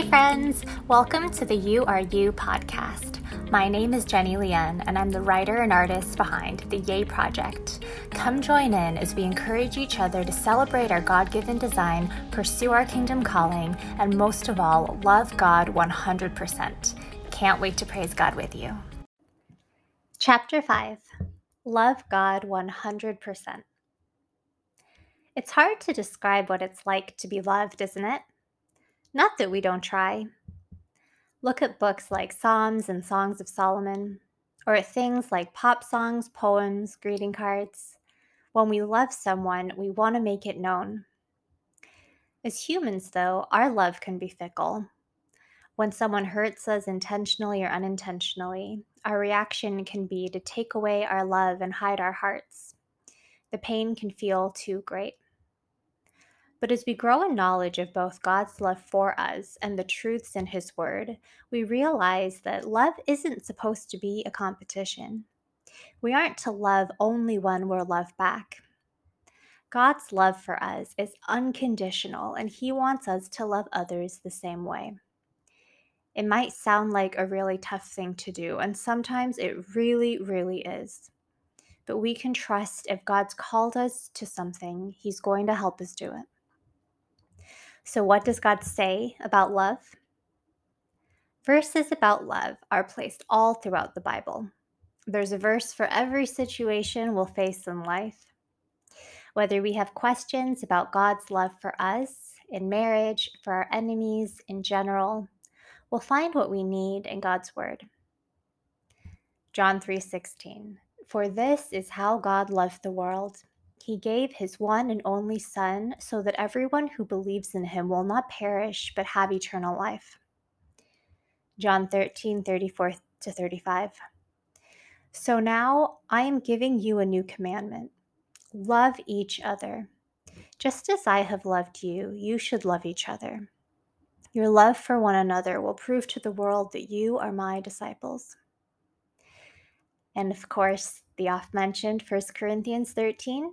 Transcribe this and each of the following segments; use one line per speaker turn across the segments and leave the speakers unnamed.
Hey, friends! Welcome to the You Are You podcast. My name is Jenny Lien, and I'm the writer and artist behind the Yay Project. Come join in as we encourage each other to celebrate our God given design, pursue our kingdom calling, and most of all, love God 100%. Can't wait to praise God with you. Chapter 5 Love God 100%. It's hard to describe what it's like to be loved, isn't it? Not that we don't try. Look at books like Psalms and Songs of Solomon, or at things like pop songs, poems, greeting cards. When we love someone, we want to make it known. As humans, though, our love can be fickle. When someone hurts us intentionally or unintentionally, our reaction can be to take away our love and hide our hearts. The pain can feel too great. But as we grow in knowledge of both God's love for us and the truths in His Word, we realize that love isn't supposed to be a competition. We aren't to love only when we're loved back. God's love for us is unconditional, and He wants us to love others the same way. It might sound like a really tough thing to do, and sometimes it really, really is. But we can trust if God's called us to something, He's going to help us do it. So, what does God say about love? Verses about love are placed all throughout the Bible. There's a verse for every situation we'll face in life. Whether we have questions about God's love for us, in marriage, for our enemies, in general, we'll find what we need in God's word. John 3:16 For this is how God loved the world he gave his one and only Son so that everyone who believes in him will not perish but have eternal life. John 13, 34 to 35. So now I am giving you a new commandment love each other. Just as I have loved you, you should love each other. Your love for one another will prove to the world that you are my disciples. And of course, the oft mentioned 1 Corinthians 13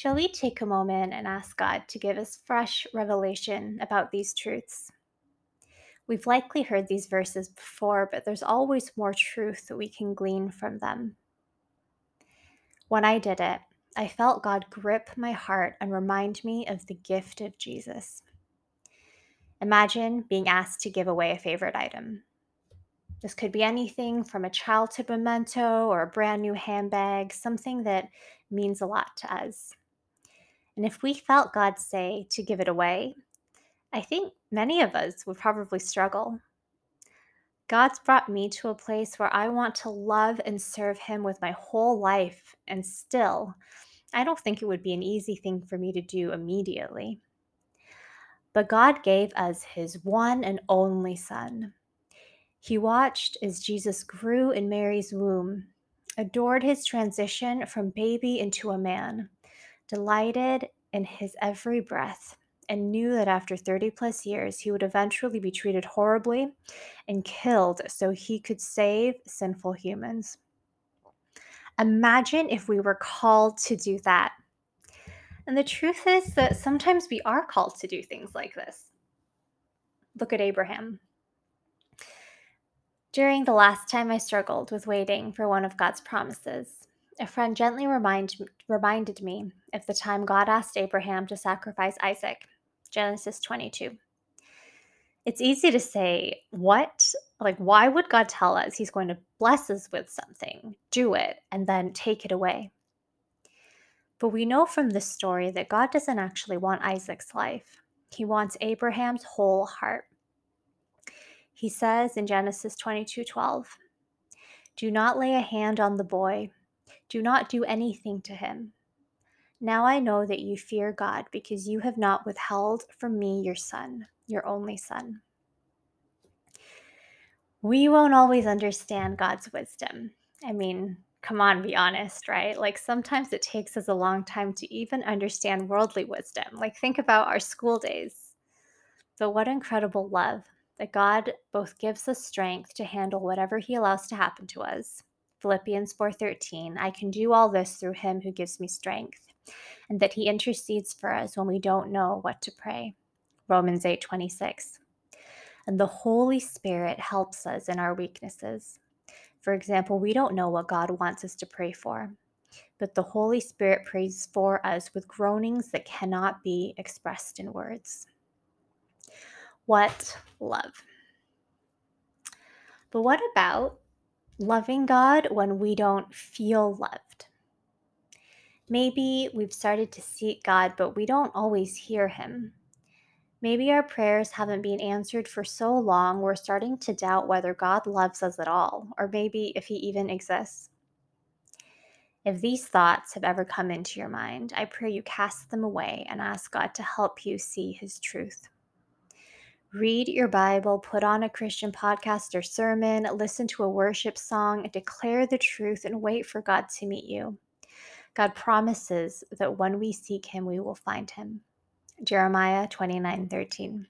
Shall we take a moment and ask God to give us fresh revelation about these truths? We've likely heard these verses before, but there's always more truth that we can glean from them. When I did it, I felt God grip my heart and remind me of the gift of Jesus. Imagine being asked to give away a favorite item. This could be anything from a childhood memento or a brand new handbag, something that means a lot to us. And if we felt God say to give it away, I think many of us would probably struggle. God's brought me to a place where I want to love and serve Him with my whole life, and still, I don't think it would be an easy thing for me to do immediately. But God gave us His one and only Son. He watched as Jesus grew in Mary's womb, adored his transition from baby into a man, delighted in his every breath, and knew that after 30 plus years he would eventually be treated horribly and killed so he could save sinful humans. Imagine if we were called to do that. And the truth is that sometimes we are called to do things like this. Look at Abraham. During the last time I struggled with waiting for one of God's promises, a friend gently remind, reminded me of the time God asked Abraham to sacrifice Isaac, Genesis 22. It's easy to say, What? Like, why would God tell us He's going to bless us with something, do it, and then take it away? But we know from this story that God doesn't actually want Isaac's life, He wants Abraham's whole heart. He says in Genesis 22 12, Do not lay a hand on the boy do not do anything to him. Now I know that you fear God because you have not withheld from me your son, your only son. We won't always understand God's wisdom. I mean, come on, be honest, right? Like sometimes it takes us a long time to even understand worldly wisdom. Like think about our school days. But what incredible love that God both gives us strength to handle whatever he allows to happen to us. Philippians 4:13, I can do all this through him who gives me strength, and that he intercedes for us when we don't know what to pray. Romans 8:26. And the Holy Spirit helps us in our weaknesses. For example, we don't know what God wants us to pray for, but the Holy Spirit prays for us with groanings that cannot be expressed in words. What love? But what about loving God when we don't feel loved? Maybe we've started to seek God, but we don't always hear Him. Maybe our prayers haven't been answered for so long, we're starting to doubt whether God loves us at all, or maybe if He even exists. If these thoughts have ever come into your mind, I pray you cast them away and ask God to help you see His truth. Read your Bible, put on a Christian podcast or sermon, listen to a worship song, declare the truth, and wait for God to meet you. God promises that when we seek Him, we will find Him. Jeremiah 29 13.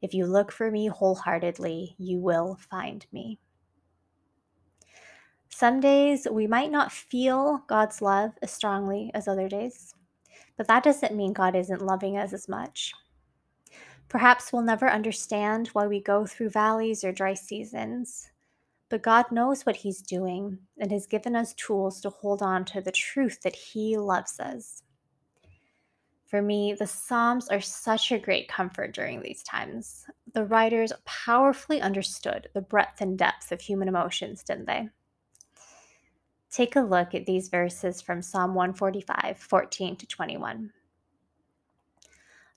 If you look for me wholeheartedly, you will find me. Some days we might not feel God's love as strongly as other days, but that doesn't mean God isn't loving us as much. Perhaps we'll never understand why we go through valleys or dry seasons, but God knows what He's doing and has given us tools to hold on to the truth that He loves us. For me, the Psalms are such a great comfort during these times. The writers powerfully understood the breadth and depth of human emotions, didn't they? Take a look at these verses from Psalm 145, 14 to 21.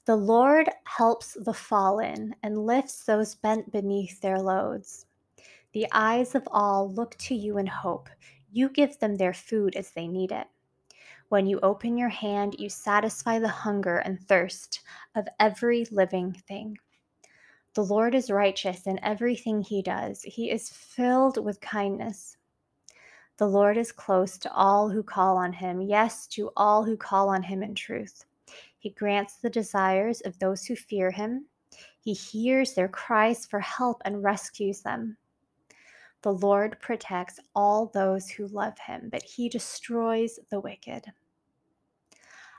The Lord helps the fallen and lifts those bent beneath their loads. The eyes of all look to you in hope. You give them their food as they need it. When you open your hand, you satisfy the hunger and thirst of every living thing. The Lord is righteous in everything he does, he is filled with kindness. The Lord is close to all who call on him, yes, to all who call on him in truth. He grants the desires of those who fear him. He hears their cries for help and rescues them. The Lord protects all those who love him, but he destroys the wicked.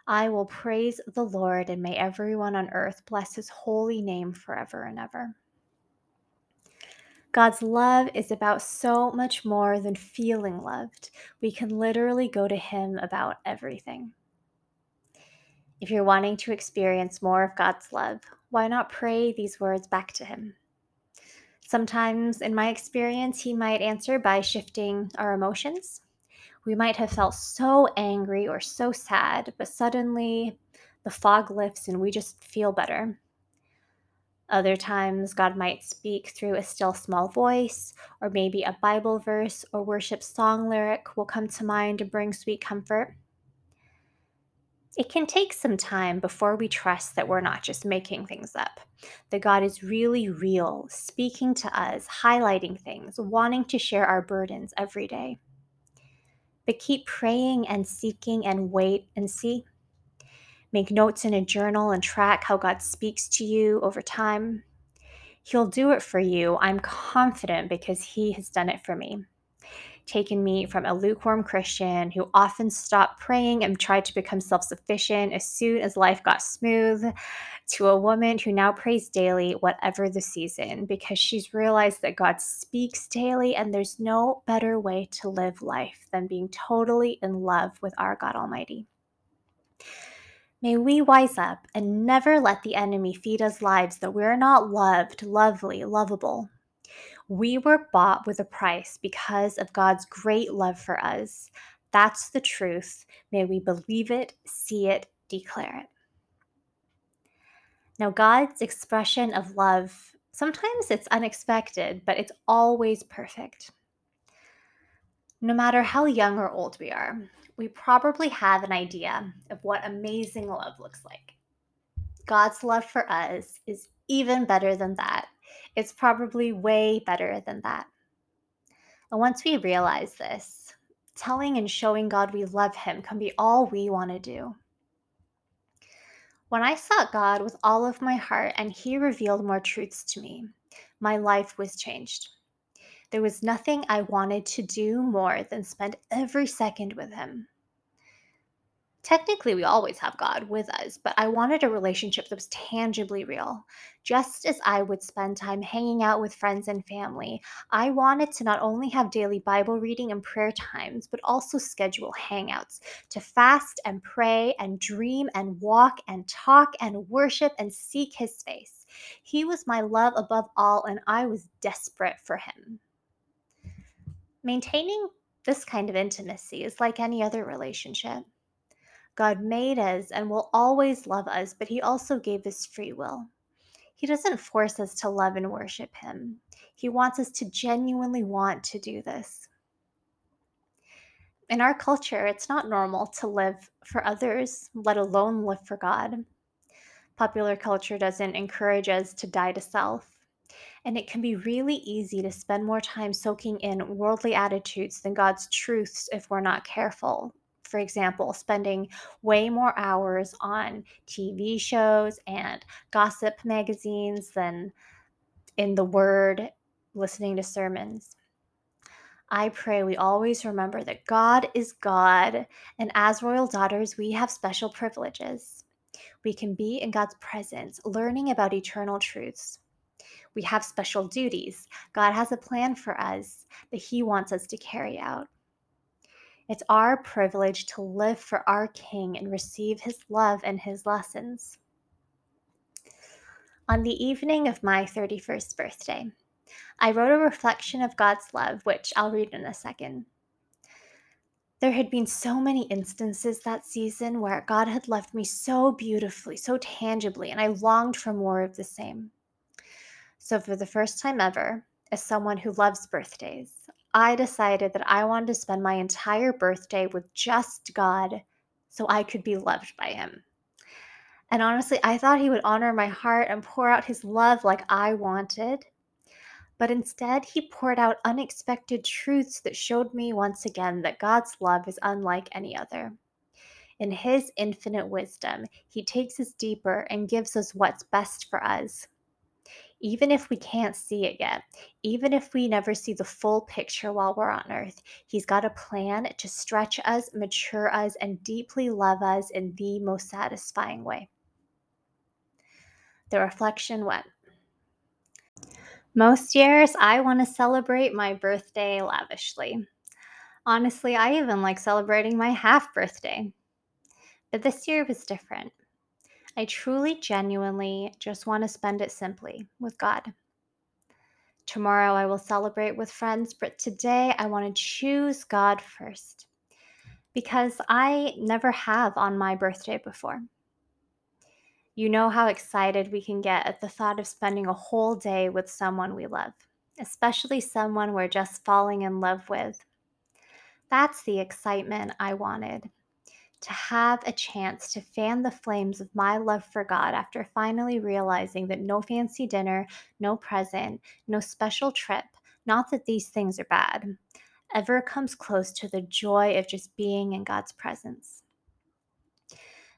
I will praise the Lord, and may everyone on earth bless his holy name forever and ever. God's love is about so much more than feeling loved. We can literally go to Him about everything. If you're wanting to experience more of God's love, why not pray these words back to Him? Sometimes, in my experience, He might answer by shifting our emotions. We might have felt so angry or so sad, but suddenly the fog lifts and we just feel better. Other times, God might speak through a still small voice, or maybe a Bible verse or worship song lyric will come to mind and bring sweet comfort. It can take some time before we trust that we're not just making things up, that God is really real, speaking to us, highlighting things, wanting to share our burdens every day. But keep praying and seeking and wait and see. Make notes in a journal and track how God speaks to you over time. He'll do it for you. I'm confident because He has done it for me taken me from a lukewarm Christian who often stopped praying and tried to become self sufficient as soon as life got smooth to a woman who now prays daily, whatever the season, because she's realized that God speaks daily and there's no better way to live life than being totally in love with our God Almighty. May we wise up and never let the enemy feed us lives that we're not loved, lovely, lovable, we were bought with a price because of God's great love for us. That's the truth. May we believe it, see it, declare it. Now, God's expression of love, sometimes it's unexpected, but it's always perfect. No matter how young or old we are, we probably have an idea of what amazing love looks like. God's love for us is even better than that It's probably way better than that. And once we realize this, telling and showing God we love Him can be all we want to do. When I sought God with all of my heart and He revealed more truths to me, my life was changed. There was nothing I wanted to do more than spend every second with Him. Technically, we always have God with us, but I wanted a relationship that was tangibly real. Just as I would spend time hanging out with friends and family, I wanted to not only have daily Bible reading and prayer times, but also schedule hangouts to fast and pray and dream and walk and talk and worship and seek His face. He was my love above all, and I was desperate for Him. Maintaining this kind of intimacy is like any other relationship. God made us and will always love us, but He also gave us free will. He doesn't force us to love and worship Him. He wants us to genuinely want to do this. In our culture, it's not normal to live for others, let alone live for God. Popular culture doesn't encourage us to die to self. And it can be really easy to spend more time soaking in worldly attitudes than God's truths if we're not careful for example, spending way more hours on TV shows and gossip magazines than in the Word, listening to sermons. I pray we always remember that God is God, and as royal daughters, we have special privileges. We can be in God's presence, learning about eternal truths. We have special duties. God has a plan for us that He wants us to carry out. It's our privilege to live for our King and receive his love and his lessons. On the evening of my 31st birthday, I wrote a reflection of God's love, which I'll read in a second. There had been so many instances that season where God had loved me so beautifully, so tangibly, and I longed for more of the same. So, for the first time ever, as someone who loves birthdays, I decided that I wanted to spend my entire birthday with just God so I could be loved by Him. And honestly, I thought He would honor my heart and pour out His love like I wanted. But instead, He poured out unexpected truths that showed me once again that God's love is unlike any other. In His infinite wisdom, He takes us deeper and gives us what's best for us even if we can't see it yet, even if we never see the full picture while we're on earth, He's got a plan to stretch us, mature us, and deeply love us in the most satisfying way. The reflection went. Most years, I want to celebrate my birthday lavishly. Honestly, I even like celebrating my half birthday. But this year was different. I truly, genuinely just want to spend it simply with God. Tomorrow I will celebrate with friends, but today I want to choose God first because I never have on my birthday before. You know how excited we can get at the thought of spending a whole day with someone we love, especially someone we're just falling in love with. That's the excitement I wanted to have a chance to fan the flames of my love for God after finally realizing that no fancy dinner, no present, no special trip, not that these things are bad, ever comes close to the joy of just being in God's presence.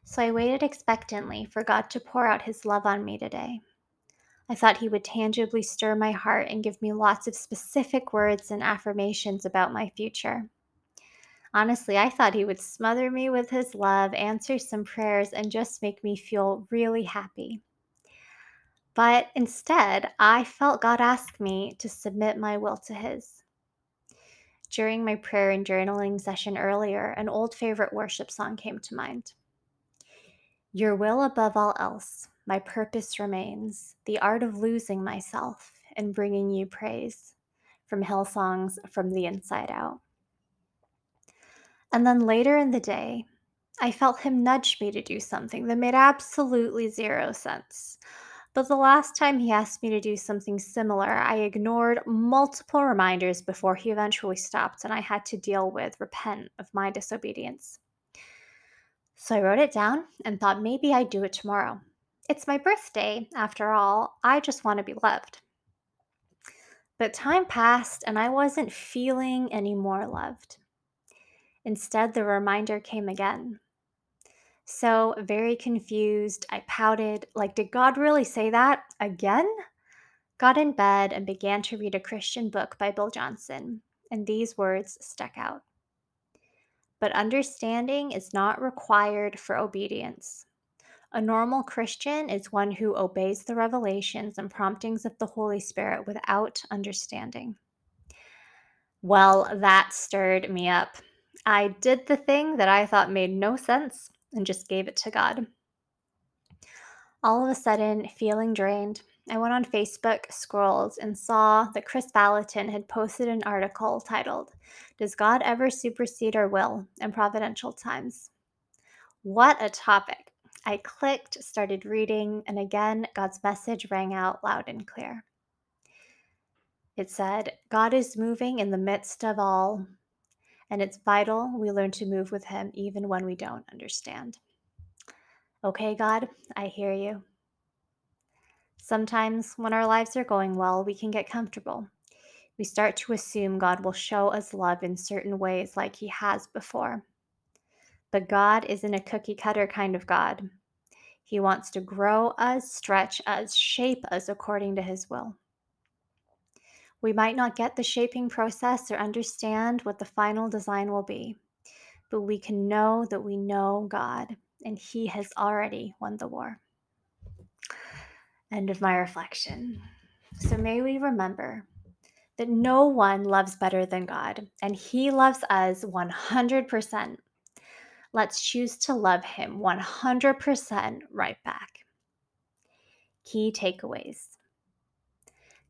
So I waited expectantly for God to pour out his love on me today. I thought he would tangibly stir my heart and give me lots of specific words and affirmations about my future. Honestly, I thought he would smother me with his love, answer some prayers, and just make me feel really happy. But instead, I felt God ask me to submit my will to his. During my prayer and journaling session earlier, an old favorite worship song came to mind. Your will above all else, my purpose remains, the art of losing myself and bringing you praise. From Hillsongs from the Inside Out. And then later in the day, I felt him nudge me to do something that made absolutely zero sense. But the last time he asked me to do something similar, I ignored multiple reminders before he eventually stopped and I had to deal with repent of my disobedience. So I wrote it down and thought maybe I'd do it tomorrow. It's my birthday, after all. I just want to be loved. But time passed and I wasn't feeling any more loved. Instead, the reminder came again. So, very confused, I pouted, like, did God really say that again? Got in bed and began to read a Christian book by Bill Johnson, and these words stuck out. But understanding is not required for obedience. A normal Christian is one who obeys the revelations and promptings of the Holy Spirit without understanding. Well, that stirred me up. I did the thing that I thought made no sense and just gave it to God. All of a sudden, feeling drained, I went on Facebook, scrolled, and saw that Kris Vallotton had posted an article titled, Does God Ever Supersede Our Will in Providential Times? What a topic! I clicked, started reading, and again, God's message rang out loud and clear. It said, God is moving in the midst of all, and it's vital we learn to move with Him even when we don't understand. Okay, God, I hear you. Sometimes, when our lives are going well, we can get comfortable. We start to assume God will show us love in certain ways like He has before. But God isn't a cookie cutter kind of God. He wants to grow us, stretch us, shape us according to His will. We might not get the shaping process or understand what the final design will be, but we can know that we know God and He has already won the war. End of my reflection. So may we remember that no one loves better than God, and He loves us 100%. Let's choose to love Him 100% right back. Key takeaways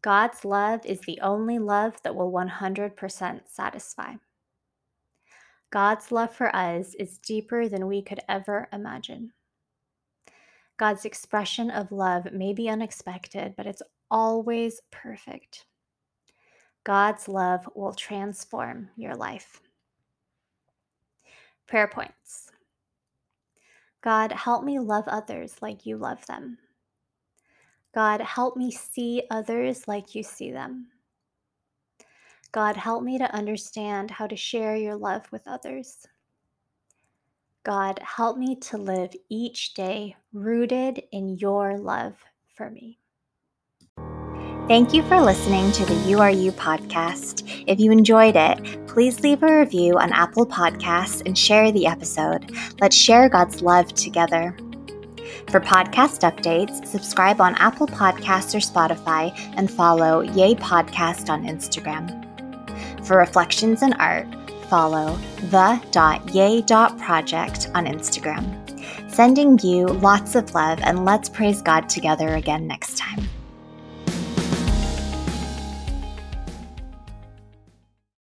God's love is the only love that will 100% satisfy. God's love for us is deeper than we could ever imagine. God's expression of love may be unexpected, but it's always perfect. God's love will transform your life. Prayer points God, help me love others like you love them. God, help me see others like you see them. God, help me to understand how to share your love with others. God, help me to live each day rooted in your love for me. Thank you for listening to the URU podcast. If you enjoyed it, please leave a review on Apple Podcasts and share the episode. Let's share God's love together. For podcast updates, subscribe on Apple Podcasts or Spotify and follow Yay Podcast on Instagram. For reflections and art, follow the.yay.project on Instagram. Sending you lots of love and let's praise God together again next time.